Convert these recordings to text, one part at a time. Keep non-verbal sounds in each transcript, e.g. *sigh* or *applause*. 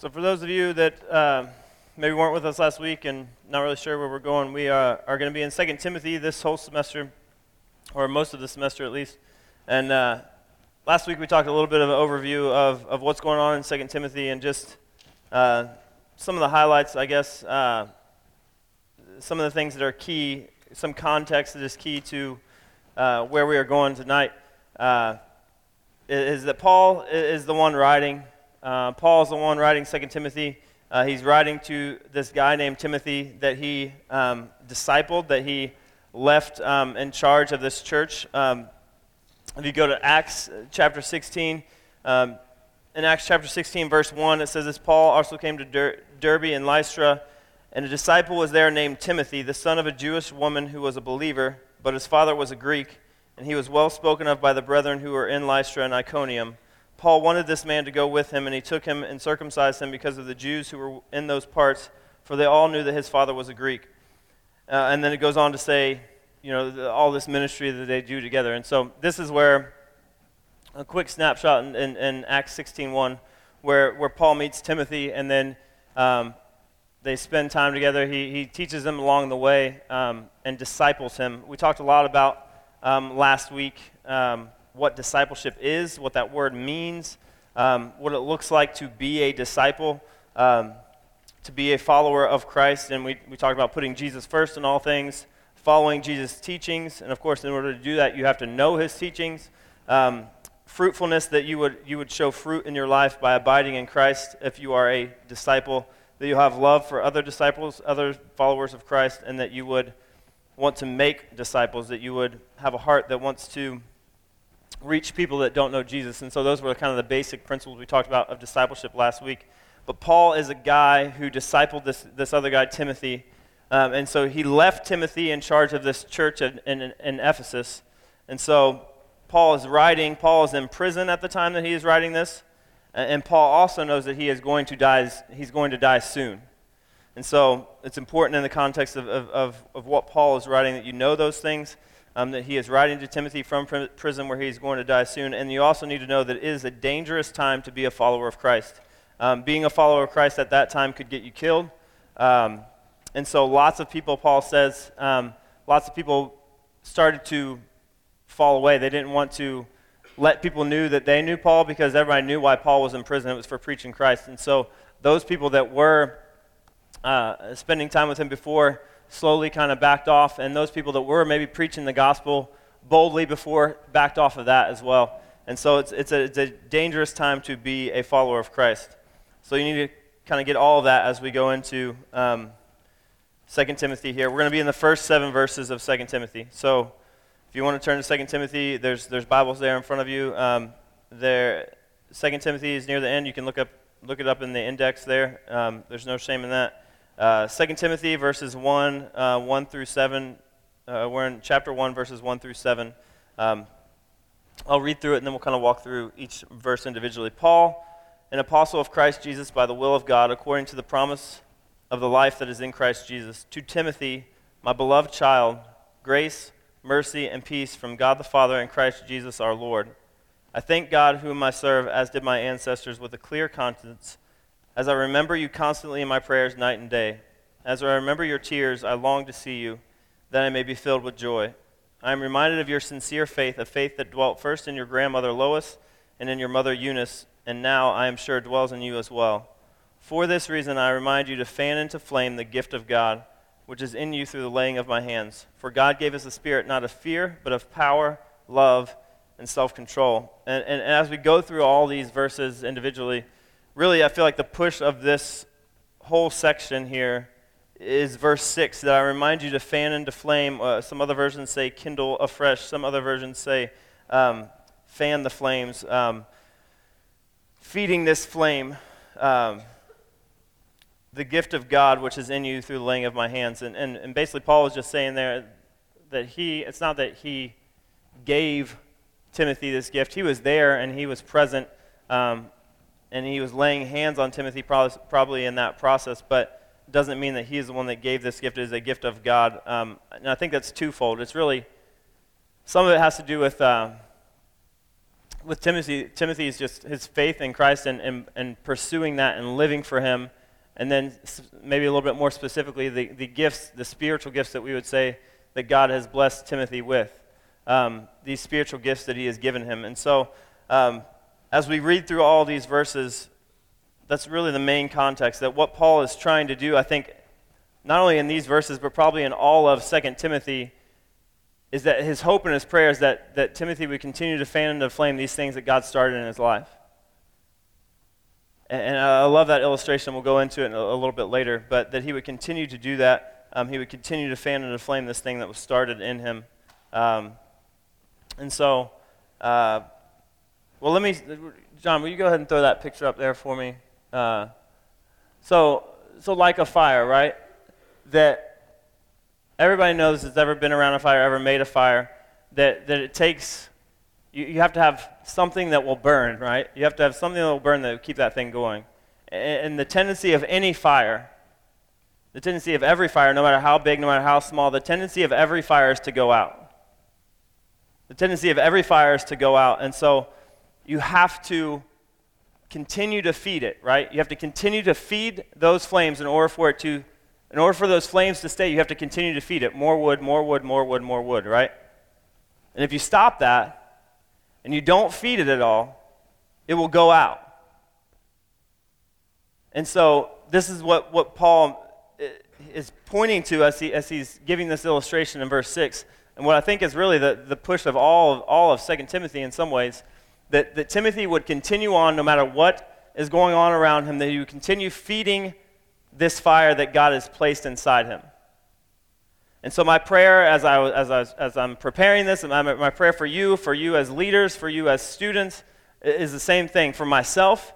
So, for those of you that uh, maybe weren't with us last week and not really sure where we're going, we uh, are going to be in 2 Timothy this whole semester, or most of the semester at least. And uh, last week we talked a little bit of an overview of, of what's going on in 2 Timothy and just uh, some of the highlights, I guess, uh, some of the things that are key, some context that is key to where we are going tonight. is that Paul is the one writing uh, Paul is the one writing 2 Timothy. Uh, he's writing to this guy named Timothy that he um, discipled, that he left um, in charge of this church. Um, if you go to Acts uh, chapter 16, um, in Acts chapter 16, verse 1, it says this Paul also came to Der- Derbe and Lystra, and a disciple was there named Timothy, the son of a Jewish woman who was a believer, but his father was a Greek, and he was well spoken of by the brethren who were in Lystra and Iconium. Paul wanted this man to go with him, and he took him and circumcised him because of the Jews who were in those parts, for they all knew that his father was a Greek. Uh, and then it goes on to say, you know, the, all this ministry that they do together. And so this is where a quick snapshot in, in, in Acts 16.1, where, where Paul meets Timothy, and then um, they spend time together. He, he teaches them along the way um, and disciples him. We talked a lot about um, last week um, what discipleship is, what that word means, um, what it looks like to be a disciple, um, to be a follower of Christ. And we, we talked about putting Jesus first in all things, following Jesus' teachings. And of course, in order to do that, you have to know his teachings. Um, fruitfulness, that you would, you would show fruit in your life by abiding in Christ if you are a disciple, that you have love for other disciples, other followers of Christ, and that you would want to make disciples, that you would have a heart that wants to reach people that don't know Jesus. And so those were kind of the basic principles we talked about of discipleship last week. But Paul is a guy who discipled this, this other guy, Timothy. Um, and so he left Timothy in charge of this church in, in, in Ephesus. And so Paul is writing, Paul is in prison at the time that he is writing this. And Paul also knows that he is going to die, he's going to die soon. And so it's important in the context of, of, of, of what Paul is writing that you know those things um, that he is writing to Timothy from prison where he's going to die soon. And you also need to know that it is a dangerous time to be a follower of Christ. Um, being a follower of Christ at that time could get you killed. Um, and so lots of people, Paul says, um, lots of people started to fall away. They didn't want to let people knew that they knew Paul because everybody knew why Paul was in prison. It was for preaching Christ. And so those people that were uh, spending time with him before slowly kind of backed off, and those people that were maybe preaching the gospel boldly before backed off of that as well. And so it's, it's, a, it's a dangerous time to be a follower of Christ. So you need to kind of get all of that as we go into um, 2 Timothy here. We're going to be in the first seven verses of 2 Timothy. So if you want to turn to 2 Timothy, there's, there's Bibles there in front of you. Um, there, 2 Timothy is near the end. You can look, up, look it up in the index there. Um, there's no shame in that. Uh, 2 Timothy verses 1, uh, 1 through 7. Uh, we're in chapter 1, verses 1 through 7. Um, I'll read through it and then we'll kind of walk through each verse individually. Paul, an apostle of Christ Jesus by the will of God, according to the promise of the life that is in Christ Jesus, to Timothy, my beloved child, grace, mercy, and peace from God the Father and Christ Jesus our Lord. I thank God, whom I serve, as did my ancestors, with a clear conscience as I remember you constantly in my prayers night and day, as I remember your tears, I long to see you, that I may be filled with joy. I am reminded of your sincere faith, a faith that dwelt first in your grandmother Lois and in your mother Eunice, and now I am sure dwells in you as well. For this reason, I remind you to fan into flame the gift of God, which is in you through the laying of my hands. For God gave us a spirit not of fear, but of power, love, and self control. And, and, and as we go through all these verses individually, really, I feel like the push of this whole section here is verse 6 that I remind you to fan into flame. Uh, some other versions say kindle afresh, some other versions say um, fan the flames. Um, feeding this flame, um, the gift of God which is in you through the laying of my hands. And, and, and basically, Paul is just saying there that he, it's not that he gave Timothy this gift, he was there and he was present. Um, and he was laying hands on Timothy probably in that process, but doesn't mean that he is the one that gave this gift. It is a gift of God. Um, and I think that's twofold. It's really, some of it has to do with uh, with Timothy, Timothy is just his faith in Christ and, and, and pursuing that and living for him. And then maybe a little bit more specifically, the, the gifts, the spiritual gifts that we would say that God has blessed Timothy with. Um, these spiritual gifts that he has given him. And so, um, as we read through all these verses, that's really the main context that what Paul is trying to do, I think, not only in these verses, but probably in all of 2 Timothy, is that his hope and his prayer is that, that Timothy would continue to fan into flame these things that God started in his life. And, and I love that illustration. We'll go into it a, a, little bit later. But that he would continue to do that. Um, he would continue to fan into flame this thing that was started in him. Um, and so, uh, well, let me, John, will you go ahead and throw that picture up there for me? Uh, so, so like a fire, right? That everybody knows that's ever been around a fire, ever made a fire, that, that it takes, you, you have to have something that will burn, right? You have to have something that will burn that will keep that thing going. And, and the tendency of any fire, the tendency of every fire, no matter how big, no matter how small, the tendency of every fire is to go out. The tendency of every fire is to go out. And so you have to continue to feed it, right? You have to continue to feed those flames in order for it to in order for those flames to stay, you have to continue to feed it. More wood, more wood, more wood, more wood, right? And if you stop that and you don't feed it at all, it will go out. And so this is what, what Paul eh, is pointing to as, he, as he's giving this illustration in verse 6. And what I think is really the, the push of all, of all of 2 Timothy in some ways, that, that Timothy would continue on no matter what is going on around him, that he would continue feeding this fire that God has placed inside him. And so, my prayer as, I, as, I, as I'm preparing this, and my, prayer for you, for you as leaders, for you as students, is the same thing. For myself,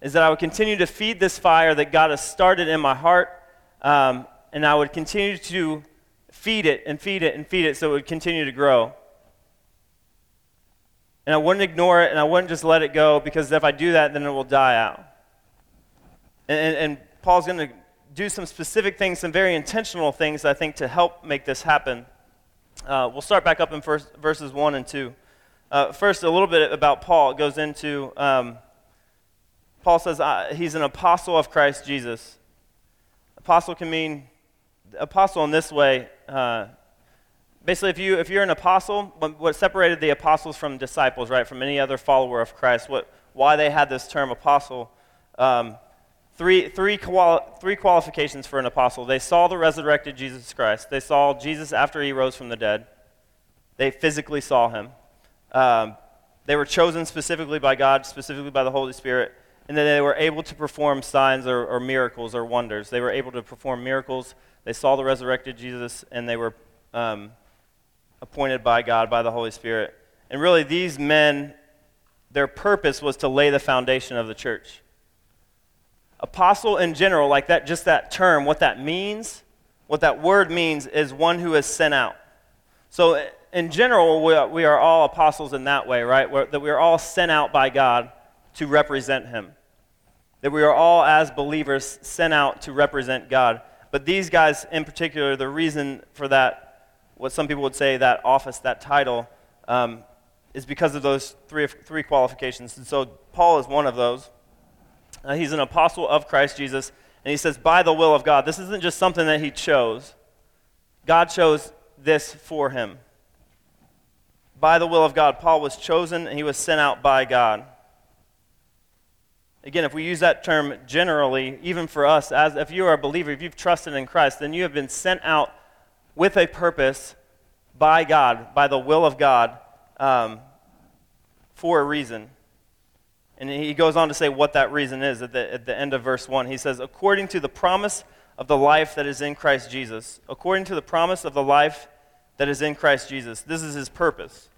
is that I would continue to feed this fire that God has started in my heart, um, and I would continue to feed it and feed it and feed it so it would continue to grow. And I wouldn't ignore it, and I wouldn't just let it go, because if I do that, then it will die out. And, and, and Paul's going to do some specific things, some very intentional things, I think, to help make this happen. Uh, we'll start back up in first, verses 1 and 2. Uh, first, a little bit about Paul. It goes into, um, Paul says he's an apostle of Christ Jesus. Apostle can mean, apostle in this way, uh, basically, if, you, if you're an apostle, what separated the apostles from disciples, right, from any other follower of Christ, what, why they had this term apostle, um, Three, three, quali- three qualifications for an apostle. They saw the resurrected Jesus Christ. They saw Jesus after he rose from the dead. They physically saw him. Um, they were chosen specifically by God, specifically by the Holy Spirit, and then they were able to perform signs or, or miracles or wonders. They were able to perform miracles. They saw the resurrected Jesus, and they were um, appointed by God, by the Holy Spirit. And really, these men, their purpose was to lay the foundation of the church. Apostle in general, like that, just that term, what that means, what that word means is one who is sent out. So, in general, we are, we are all apostles in that way, right? We're, that we are all sent out by God to represent Him. That we are all, as believers, sent out to represent God. But these guys, in particular, the reason for that, what some people would say, that office, that title, um, is because of those three, three qualifications. And so, Paul is one of those. Uh, he's an apostle of Christ Jesus. And he says, by the will of God. This isn't just something that he chose, God chose this for him. By the will of God, Paul was chosen and he was sent out by God. Again, if we use that term generally, even for us, as if you are a believer, if you've trusted in Christ, then you have been sent out with a purpose by God, by the will of God, um, for a reason. And he goes on to say what that reason is at the, at the end of verse 1. He says, According to the promise of the life that is in Christ Jesus, according to the promise of the life that is in Christ Jesus. This is his purpose.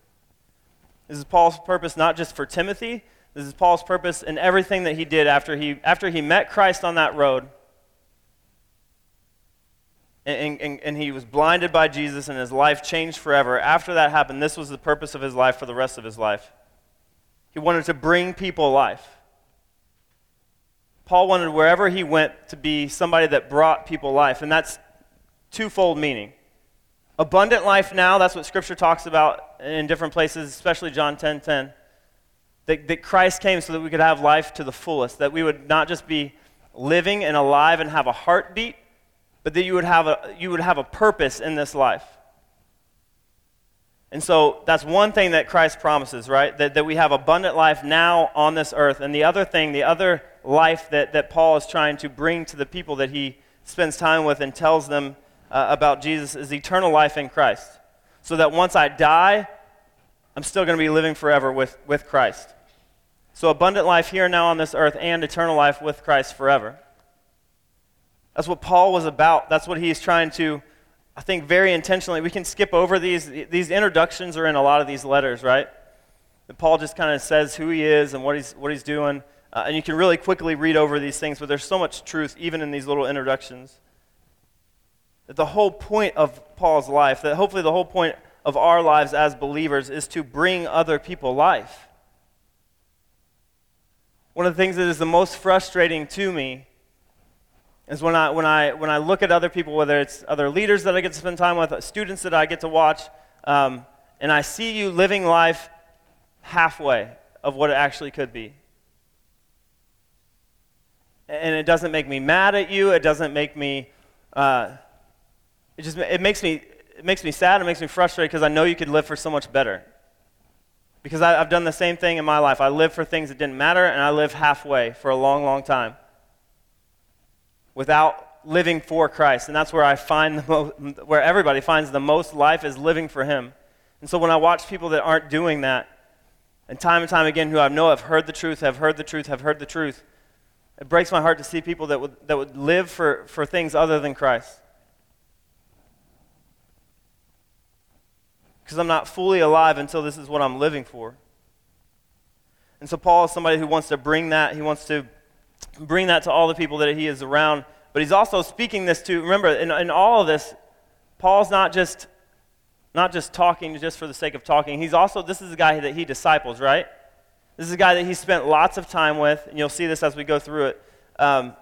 This is Paul's purpose not just for Timothy, this is Paul's purpose in everything that he did after he, after he met Christ on that road. And, and, and he was blinded by Jesus, and his life changed forever. After that happened, this was the purpose of his life for the rest of his life. He wanted to bring people life. Paul wanted wherever he went to be somebody that brought people life, and that's twofold meaning. Abundant life now, that's what Scripture talks about in different places, especially John 10 10. that, that Christ came so that we could have life to the fullest, that we would not just be living and alive and have a heartbeat, but that you would have a, you would have a purpose in this life. And so that's one thing that Christ promises, right? That, that we have abundant life now on this earth. And the other thing, the other life that, that Paul is trying to bring to the people that he spends time with and tells them uh, about Jesus is eternal life in Christ. So that once I die, I'm still going to be living forever with, with Christ. So abundant life here now on this earth and eternal life with Christ forever. That's what Paul was about. That's what he's trying to I think very intentionally, we can skip over these. These introductions are in a lot of these letters, right? And Paul just kind of says who he is and what he's, what he's doing. Uh, and you can really quickly read over these things, but there's so much truth even in these little introductions. That the whole point of Paul's life, that hopefully the whole point of our lives as believers is to bring other people life. One of the things that is the most frustrating to me is when I, when, I, when I look at other people, whether it's other leaders that I get to spend time with, students that I get to watch, um, and I see you living life halfway of what it actually could be. And it doesn't make me mad at you. It doesn't make me, uh, it just, it makes me, it makes me sad. It makes me frustrated because I know you could live for so much better. Because I, I've done the same thing in my life. I lived for things that didn't matter, and I lived halfway for a long, long time without living for Christ. And that's where I find the mo- where everybody finds the most life is living for Him. And so when I watch people that aren't doing that, and time and time again who I know have heard the truth, have heard the truth, have heard the truth, it breaks my heart to see people that would, that would live for, for things other than Christ. Because I'm not fully alive until this is what I'm living for. And so Paul is somebody who wants to bring that, he wants to bring that to all the people that he is around. But he's also speaking this to, remember, in, in all of this, Paul's not just not just talking just for the sake of talking. He's also, this is a guy that he disciples, right? This is a guy that he spent lots of time with, and you'll see this as we go through it. Um,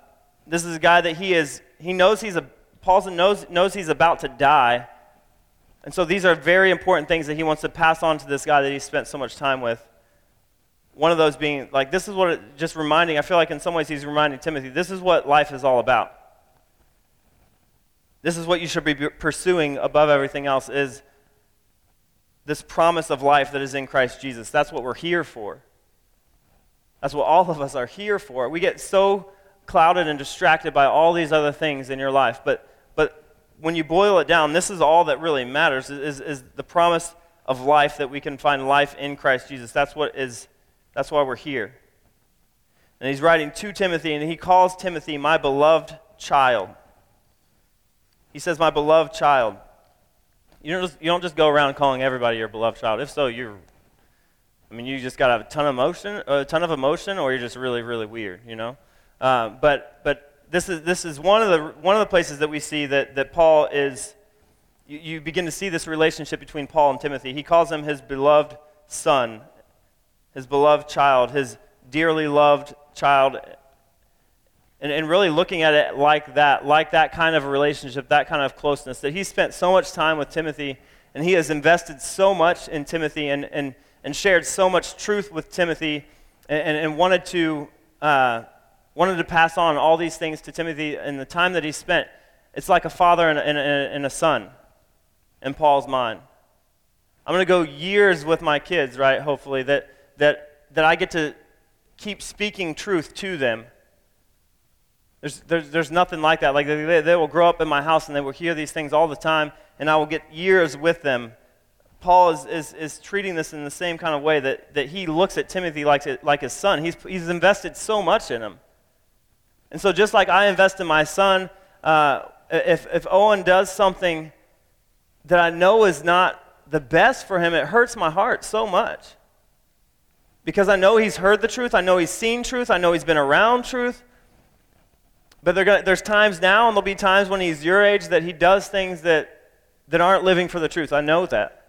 this is a guy that he is, he knows he's a, Paul knows, knows he's about to die. And so these are very important things that he wants to pass on to this guy that he spent so much time with. One of those being, like, this is what, it, just reminding, I feel like in some ways he's reminding Timothy, this is what life is all about. This is what you should be pursuing above everything else is this promise of life that is in Christ Jesus. That's what we're here for. That's what all of us are here for. We get so clouded and distracted by all these other things in your life. But, but when you boil it down, this is all that really matters is, is the promise of life that we can find life in Christ Jesus. That's what is that's why we're here. And he's writing to Timothy, and he calls Timothy my beloved child. He says, My beloved child. You don't just, you don't just go around calling everybody your beloved child. If so, you're, I mean, you just got to have a ton of emotion, a ton of emotion, or you're just really, really weird, you know? Uh, but but this is, this is one, of the, one of the places that we see that, that Paul is, you, you begin to see this relationship between Paul and Timothy. He calls him his beloved son his beloved child, his dearly loved child. And, and really looking at it like that, like that kind of a relationship, that kind of closeness, that he spent so much time with Timothy and he has invested so much in Timothy and, and, and shared so much truth with Timothy and, and wanted, to, uh, wanted to pass on all these things to Timothy in the time that he spent. It's like a father and and and a son in Paul's mind. I'm going to go years with my kids, right, hopefully, that that, that I get to keep speaking truth to them. There's, there's, there's nothing like that. Like they, they will grow up in my house and they will hear these things all the time, and I will get years with them. Paul is, is, is treating this in the same kind of way that, that he looks at Timothy like, like his son. He's, he's invested so much in him. And so, just like I invest in my son, uh, if, if Owen does something that I know is not the best for him, it hurts my heart so much because I know he's heard the truth, I know he's seen truth, I know he's been around truth. But gonna, there's times now, and there'll be times when he's your age that he does things that, that aren't living for the truth. I know that.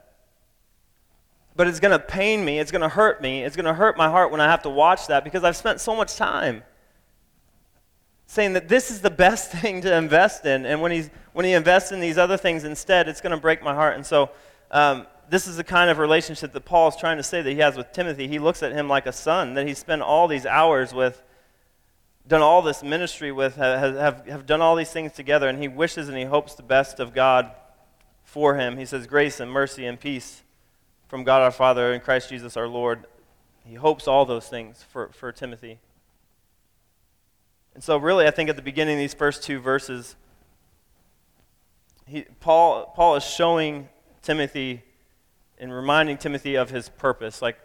But it's going to pain me, it's going to hurt me, it's going to hurt my heart when I have to watch that because I've spent so much time saying that this is the best *laughs* thing to invest in. And when, he's, when he invests in these other things instead, it's going to break my heart. And so um, this is the kind of relationship that Paul is trying to say that he has with Timothy. He looks at him like a son that he spent all these hours with, done all this ministry with, have, have, have done all these things together, and he wishes and he hopes the best of God for him. He says, Grace and mercy and peace from God our Father and Christ Jesus our Lord. He hopes all those things for, for Timothy. And so, really, I think at the beginning of these first two verses, he, Paul, Paul is showing Timothy and reminding Timothy of his purpose, like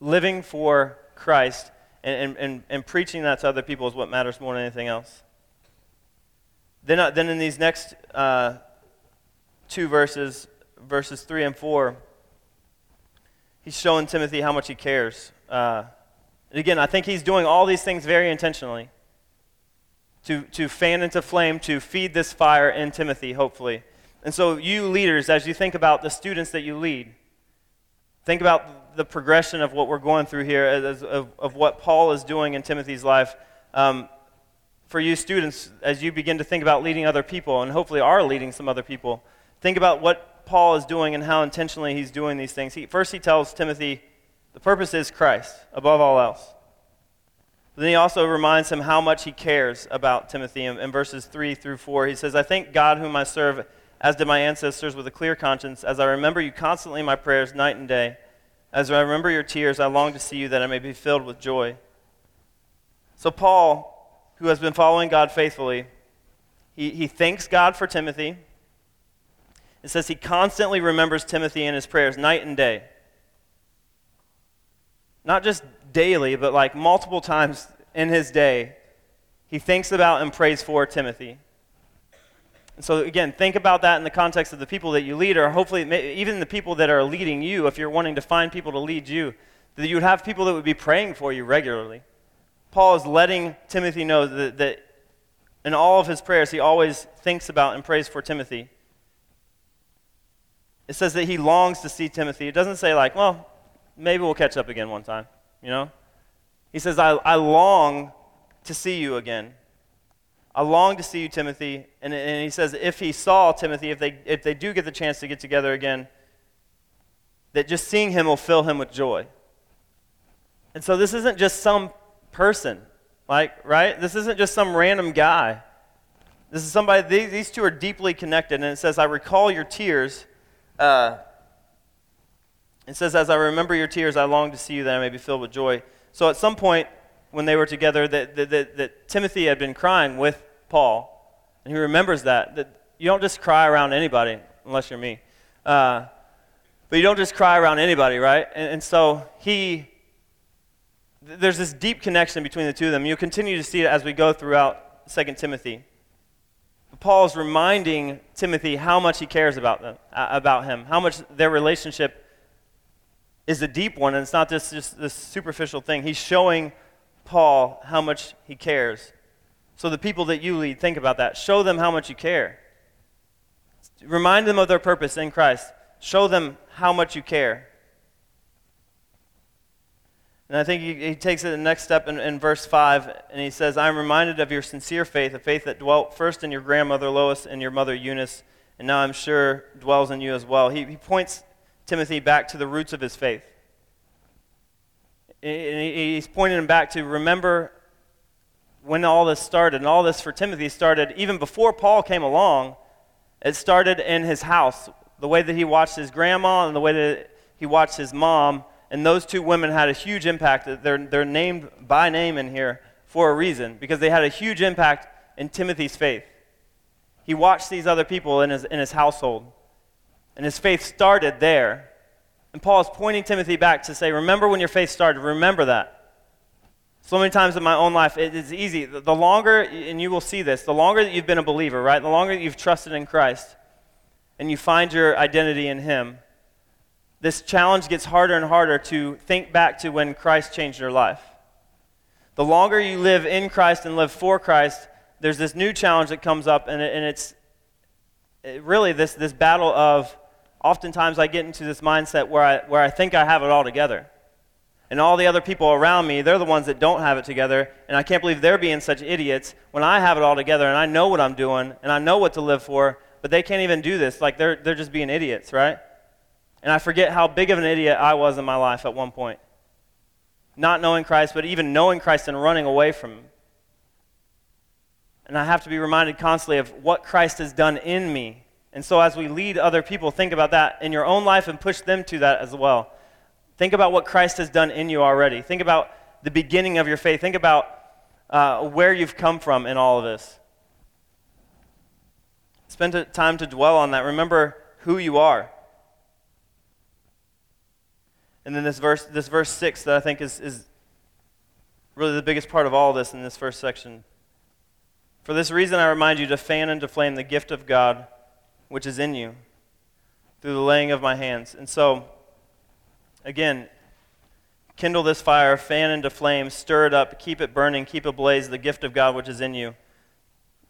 living for Christ and, and, and, preaching that to other people is what matters more than anything else. Then, uh, then in these next uh, two verses, verses 3 and 4, he's showing Timothy how much he cares. Uh, and again, I think he's doing all these things very intentionally to, to fan into flame, to feed this fire in Timothy, hopefully. And so, you leaders, as you think about the students that you lead, think about the progression of what we're going through here, as, of, of what Paul is doing in Timothy's life. Um, for you students, as you begin to think about leading other people, and hopefully are leading some other people, think about what Paul is doing and how intentionally he's doing these things. He, first, he tells Timothy, the purpose is Christ above all else. But then he also reminds him how much he cares about Timothy. In, in verses 3 through 4, he says, I thank God whom I serve, as did my ancestors, with a clear conscience, as I remember you constantly in my prayers night and day. As I remember your tears, I long to see you that I may be filled with joy. So, Paul, who has been following God faithfully, he, he thanks God for Timothy. It says he constantly remembers Timothy in his prayers night and day. Not just daily, but like multiple times in his day, he thinks about and prays for Timothy. So, again, think about that in the context of the people that you lead, or hopefully even the people that are leading you, if you're wanting to find people to lead you, that you would have people that would be praying for you regularly. Paul is letting Timothy know that, that in all of his prayers, he always thinks about and prays for Timothy. It says that he longs to see Timothy. It doesn't say, like, well, maybe we'll catch up again one time you know? He says, I, I long to see you again. I long to see you, Timothy. And, and he says, if he saw Timothy, if they, if they do get the chance to get together again, that just seeing him will fill him with joy. And so this isn't just some person, like, right? This isn't just some random guy. This is somebody, these, these two are deeply connected. And it says, I recall your tears. Uh, it says, As I remember your tears, I long to see you that I may be filled with joy. So at some point when they were together, that, that, that, that Timothy had been crying with Paul. And he remembers that. That you don't just cry around anybody, unless you're me. Uh, but you don't just cry around anybody, right? And, and so he, there's this deep connection between the two of them. You'll continue to see it as we go throughout 2 Timothy. Paul is reminding Timothy how much he cares about them, about him, how much their relationship is a deep one, and it's not just, just this superficial thing. He's showing Paul how much he cares. So, the people that you lead, think about that. Show them how much you care. Remind them of their purpose in Christ. Show them how much you care. And I think he, he takes it the next step in, in verse 5, and he says, I am reminded of your sincere faith, a faith that dwelt first in your grandmother Lois and your mother Eunice, and now I'm sure dwells in you as well. He, he points Timothy back to the roots of his faith. He's pointing him back to remember when all this started. And all this for Timothy started even before Paul came along. It started in his house, the way that he watched his grandma and the way that he watched his mom. And those two women had a huge impact. They're, they're named by name in here for a reason, because they had a huge impact in Timothy's faith. He watched these other people in his, in his household. And his faith started there. And Paul is pointing Timothy back to say, remember when your faith started. Remember that. So many times in my own life, it is easy. The longer, and you will see this, the longer that you've been a believer, right? The longer that you've trusted in Christ and you find your identity in Him, this challenge gets harder and harder to think back to when Christ changed your life. The longer you live in Christ and live for Christ, there's this new challenge that comes up, and, it, and it's it really this, this battle of oftentimes I get into this mindset where I, where I think I have it all together. And all the other people around me, they're the ones that don't have it together. And I can't believe they're being such idiots when I have it all together and I know what I'm doing and I know what to live for, but they can't even do this. Like they're, they're just being idiots, right? And I forget how big of an idiot I was in my life at one point. Not knowing Christ, but even knowing Christ and running away from Him. And I have to be reminded constantly of what Christ has done in me. And so, as we lead other people, think about that in your own life and push them to that as well. Think about what Christ has done in you already. Think about the beginning of your faith. Think about uh, where you've come from in all of this. Spend time to dwell on that. Remember who you are. And then this verse, this verse 6 that I think is, is really the biggest part of all this in this first section. For this reason, I remind you to fan and to flame the gift of God which is in you through the laying of my hands. And so, again, kindle this fire, fan into flame, stir it up, keep it burning, keep ablaze the gift of God which is in you.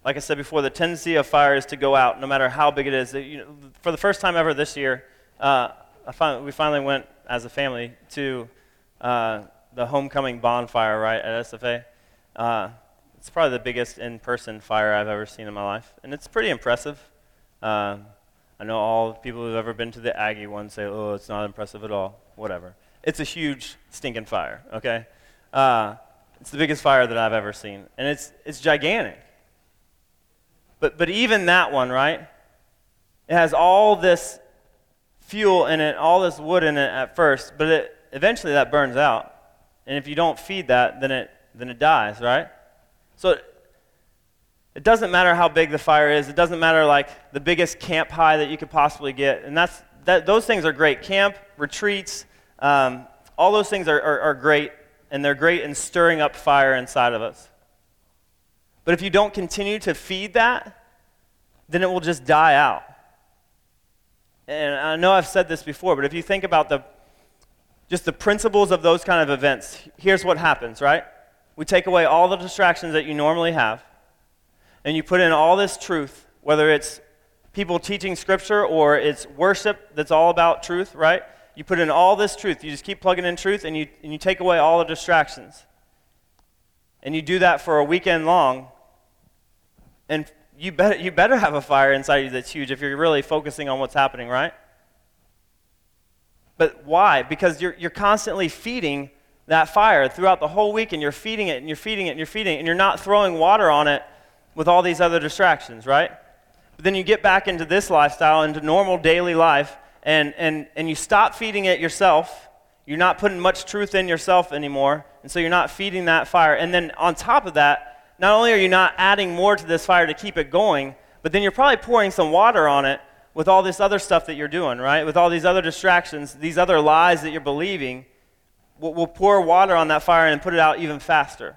Like I said before, the tendency of fire is to go out, no matter how big it is. You know, for the first time ever this year, uh, we finally went as a family to uh, the homecoming bonfire, right, at SFA. Uh, it's probably the biggest in person fire I've ever seen in my life, and it's pretty impressive. Uh, I know all people who've ever been to the Aggie one say, oh, it's not impressive at all. Whatever. It's a huge stinking fire, okay? Uh, it's the biggest fire that I've ever seen, and it's, it's gigantic. But, but even that one, right? It has all this fuel in it, all this wood in it at first, but it, eventually that burns out. And if you don't feed that, then it, then it dies, right? So it doesn't matter how big the fire is. It doesn't matter like the biggest camp high that you could possibly get. And that's, that, those things are great. Camp, retreats, um, all those things are, are, are great, and they're great in stirring up fire inside of us. But if you don't continue to feed that, then it will just die out and I know I've said this before, but if you think about the just the principles of those kind of events, here's what happens, right? We take away all the distractions that you normally have, and you put in all this truth, whether it's people teaching scripture or it's worship that's all about truth, right? You put in all this truth. You just keep plugging in truth and you, and you take away all the distractions. And you do that for a weekend long. And you better, you better have a fire inside you that's huge if you're really focusing on what's happening, right? But why? Because you're, you're constantly feeding that fire throughout the whole week, and you're feeding it, and you're feeding it, and you're feeding it, and you're not throwing water on it with all these other distractions, right? But then you get back into this lifestyle, into normal daily life, and, and, and you stop feeding it yourself. You're not putting much truth in yourself anymore, and so you're not feeding that fire. And then on top of that, not only are you not adding more to this fire to keep it going, but then you're probably pouring some water on it with all this other stuff that you're doing, right? With all these other distractions, these other lies that you're believing. We'll, we'll pour water on that fire and put it out even faster.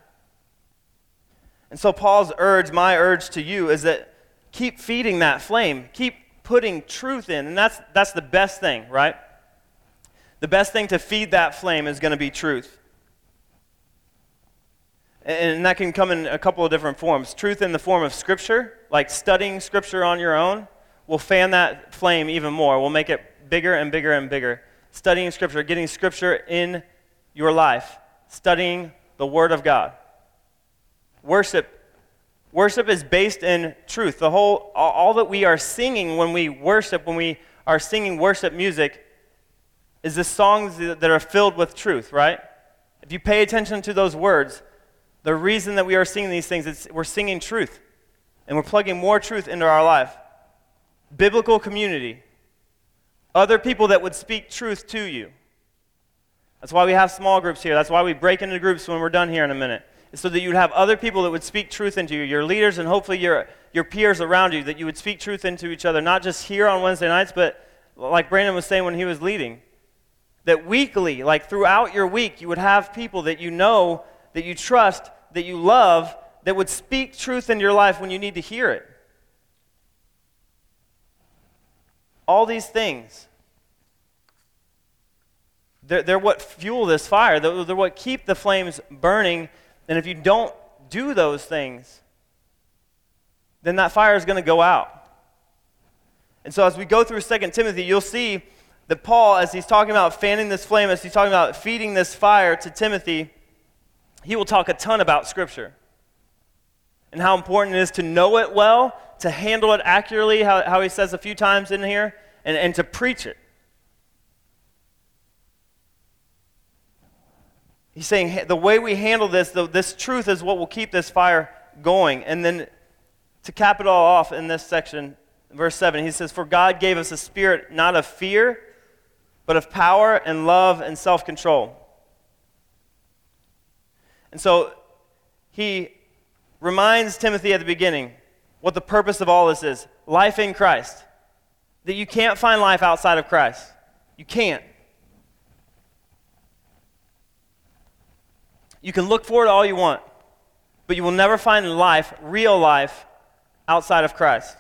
And so, Paul's urge, my urge to you, is that keep feeding that flame. Keep putting truth in. And that's, that's the best thing, right? The best thing to feed that flame is going to be truth. And that can come in a couple of different forms. Truth in the form of Scripture, like studying Scripture on your own, will fan that flame even more. We'll make it bigger and bigger and bigger. Studying Scripture, getting Scripture in your life, studying the Word of God. Worship. Worship is based in truth. The whole, all that we are singing when we worship, when we are singing worship music, is the songs that are filled with truth, right? If you pay attention to those words, the reason that we are singing these things is we're singing truth and we're plugging more truth into our life. Biblical community, other people that would speak truth to you. That's why we have small groups here. That's why we break into groups when we're done here in a minute. So that you'd have other people that would speak truth into you, your leaders and hopefully your, your peers around you, that you would speak truth into each other, not just here on Wednesday nights, but like Brandon was saying when he was leading, that weekly, like throughout your week, you would have people that you know, that you trust, that you love that would speak truth into your life when you need to hear it. All these things. They're, they're what fuel this fire. They're, they're what keep the flames burning. And if you don't do those things, then that fire is going to go out. And so as we go through 2 Timothy, you'll see that Paul, as he's talking about fanning this flame, as he's talking about feeding this fire to Timothy, he will talk a ton about Scripture and how important it is to know it well, to handle it accurately, how, how he says a few times in here, and, and to preach it. He's saying the way we handle this, the, this truth is what will keep this fire going. And then to cap it all off in this section, verse 7, he says, For God gave us a spirit not of fear, but of power and love and self control. And so he reminds Timothy at the beginning what the purpose of all this is life in Christ. That you can't find life outside of Christ. You can't. You can look for it all you want, but you will never find life, real life, outside of Christ.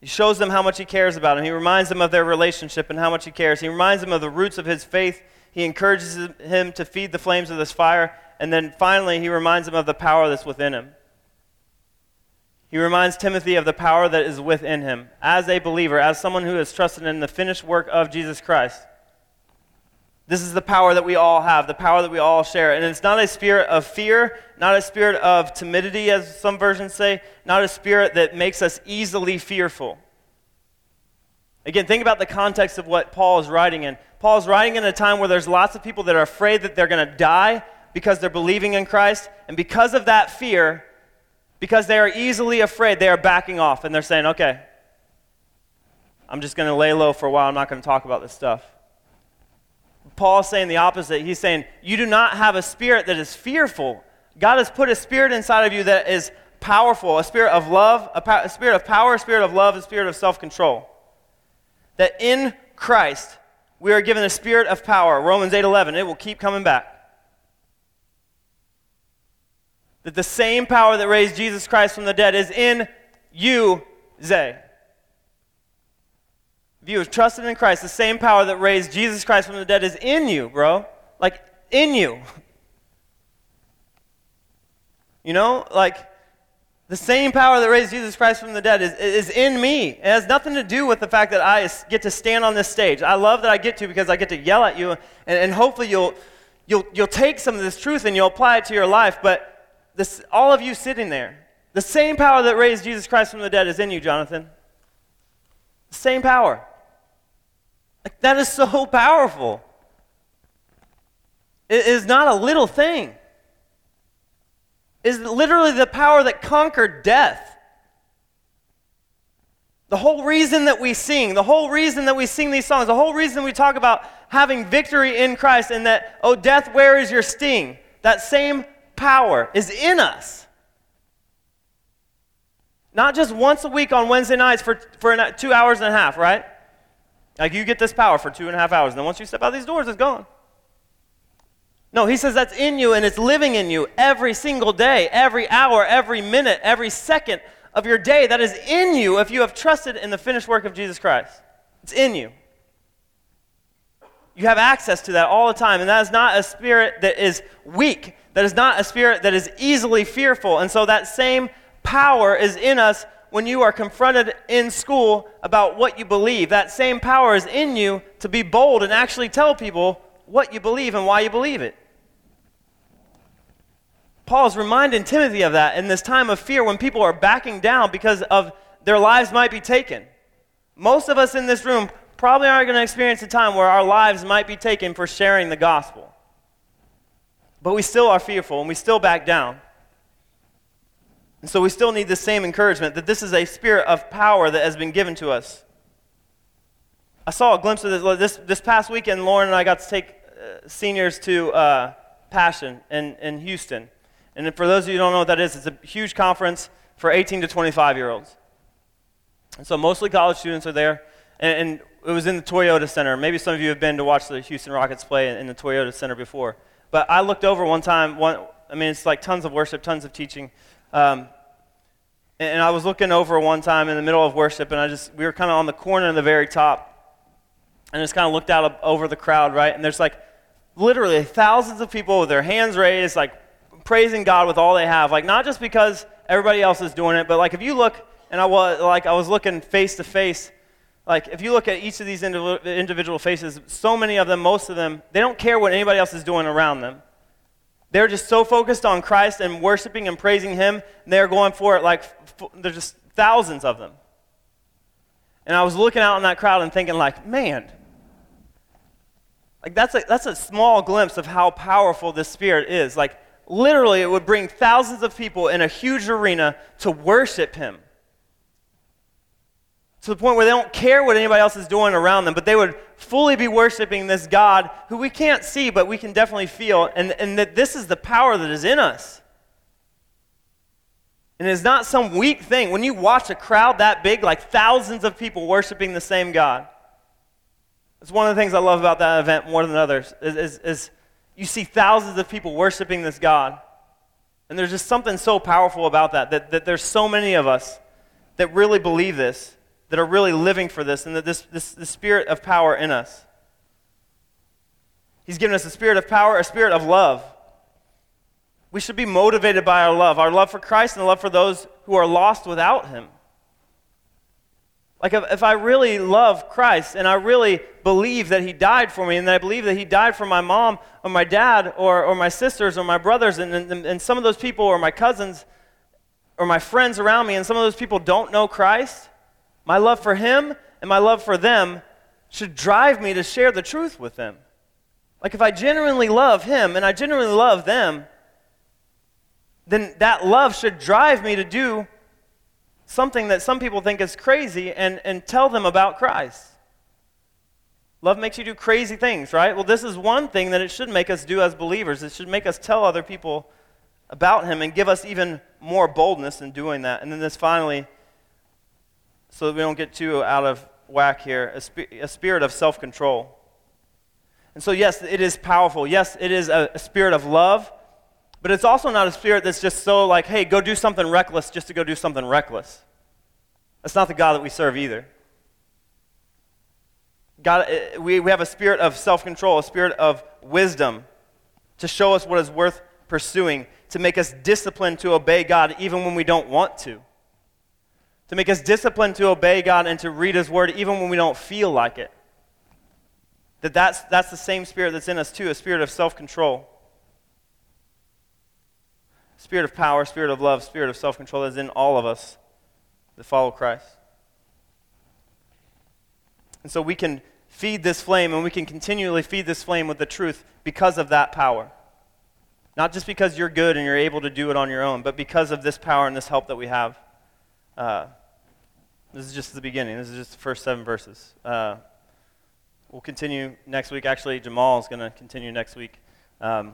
He shows them how much he cares about them. He reminds them of their relationship and how much he cares. He reminds them of the roots of his faith. He encourages him to feed the flames of this fire. And then finally, he reminds them of the power that's within him. He reminds Timothy of the power that is within him as a believer, as someone who has trusted in the finished work of Jesus Christ. This is the power that we all have, the power that we all share. And it's not a spirit of fear, not a spirit of timidity, as some versions say, not a spirit that makes us easily fearful. Again, think about the context of what Paul is writing in. Paul is writing in a time where there's lots of people that are afraid that they're going to die because they're believing in Christ. And because of that fear, because they are easily afraid, they are backing off and they're saying, okay, I'm just going to lay low for a while. I'm not going to talk about this stuff. Paul's saying the opposite. He's saying, You do not have a spirit that is fearful. God has put a spirit inside of you that is powerful a spirit of love, a, a spirit of power, a spirit of love, a spirit of self control. That in Christ, we are given a spirit of power. Romans 8 11, it will keep coming back. That the same power that raised Jesus Christ from the dead is in you, Zay. If you have trusted in Christ, the same power that raised Jesus Christ from the dead is in you, bro. Like, in you. You know, like, the same power that raised Jesus Christ from the dead is, is in me. It has nothing to do with the fact that I get to stand on this stage. I love that I get to because I get to yell at you, and, and hopefully you'll, you'll, you'll take some of this truth and you'll apply it to your life. But this, all of you sitting there, the same power that raised Jesus Christ from the dead is in you, Jonathan. The same power. Like, that is so powerful. It is not a little thing. It is literally the power that conquered death. The whole reason that we sing, the whole reason that we sing these songs, the whole reason we talk about having victory in Christ and that, oh, death, where is your sting? That same power is in us. Not just once a week on Wednesday nights for, for two hours and a half, right? Like you get this power for two and a half hours, and then once you step out these doors, it's gone. No, he says that's in you and it's living in you every single day, every hour, every minute, every second of your day. That is in you if you have trusted in the finished work of Jesus Christ. It's in you. You have access to that all the time, and that is not a spirit that is weak. That is not a spirit that is easily fearful. And so that same power is in us when you are confronted in school about what you believe. That same power is in you to be bold and actually tell people what you believe and why you believe it. Paul's reminding Timothy of that in this time of fear when people are backing down because of their lives might be taken. Most of us in this room probably aren't going to experience a time where our lives might be taken for sharing the gospel. But we still are fearful and we still back down. And so we still need the same encouragement that this is a spirit of power that has been given to us. I saw a glimpse of this this, this past weekend. Lauren and I got to take uh, seniors to uh, Passion in, in Houston. And for those of you who don't know what that is, it's a huge conference for 18 to 25 year olds. And so mostly college students are there. And, and, it was in the Toyota Center. Maybe some of you have been to watch the Houston Rockets play in, in the Toyota Center before. But I looked over one time, one, I mean, it's like tons of worship, tons of teaching. Um, and I was looking over one time in the middle of worship, and I just, we were kind of on the corner in the very top, and just kind of looked out over the crowd, right? And there's like literally thousands of people with their hands raised, like praising God with all they have. Like, not just because everybody else is doing it, but like if you look, and I was, like, I was looking face to face, like if you look at each of these individual faces, so many of them, most of them, they don't care what anybody else is doing around them. They're just so focused on Christ and worshiping and praising Him, and they're going for it like there's just thousands of them. And I was looking out in that crowd and thinking, like, man, Like, that's a, that's a small glimpse of how powerful this Spirit is. Like, literally, it would bring thousands of people in a huge arena to worship Him. To the point where they don't care what anybody else is doing around them, but they would fully be worshiping this God who we can't see, but we can definitely feel, and, and that this is the power that is in us. And it's not some weak thing. When you watch a crowd that big, like thousands of people worshiping the same God, it's one of the things I love about that event more than others, is, is, is you see thousands of people worshiping this God. And there's just something so powerful about that, that, that there's so many of us that really believe this, that are really living for this, and that this, this the spirit of power in us. He's given us a spirit of power, a spirit of love. We should be motivated by our love, our love for Christ and the love for those who are lost without Him. Like, if, if I really love Christ and I really believe that He died for me and that I believe that He died for my mom or my dad or, or my sisters or my brothers and, and, and some of those people or my cousins or my friends around me and some of those people don't know Christ, my love for Him and my love for them should drive me to share the truth with them. Like, if I genuinely love Him and I genuinely love them, then that love should drive me to do something that some people think is crazy and, and tell them about Christ. Love makes you do crazy things, right? Well, this is one thing that it should make us do as believers. It should make us tell other people about Him and give us even more boldness in doing that. And then this finally, so that we don't get too out of whack here, a, sp- a spirit of self control. And so, yes, it is powerful. Yes, it is a, a spirit of love. But it's also not a spirit that's just so like, hey, go do something reckless just to go do something reckless. That's not the God that we serve either. God, eh, we, we have a spirit of self control, a spirit of wisdom to show us what is worth pursuing, to make us disciplined to obey God even when we don't want to, to make us disciplined to obey God and to read His Word even when we don't feel like it. That that's, that's the same spirit that's in us too, a spirit of self control spirit of power, spirit of love, spirit of self control is in all of us that follow Christ. And so we can feed this flame and we can continually feed this flame with the truth because of that power. Not just because you're good and you're able to do it on your own, but because of this power and this help that we have. Uh, this is just the beginning. This is just the first seven verses. Uh, we'll continue next week. Actually, Jamal is going to continue next week um,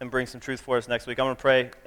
and bring some truth for us next week. I'm going to pray.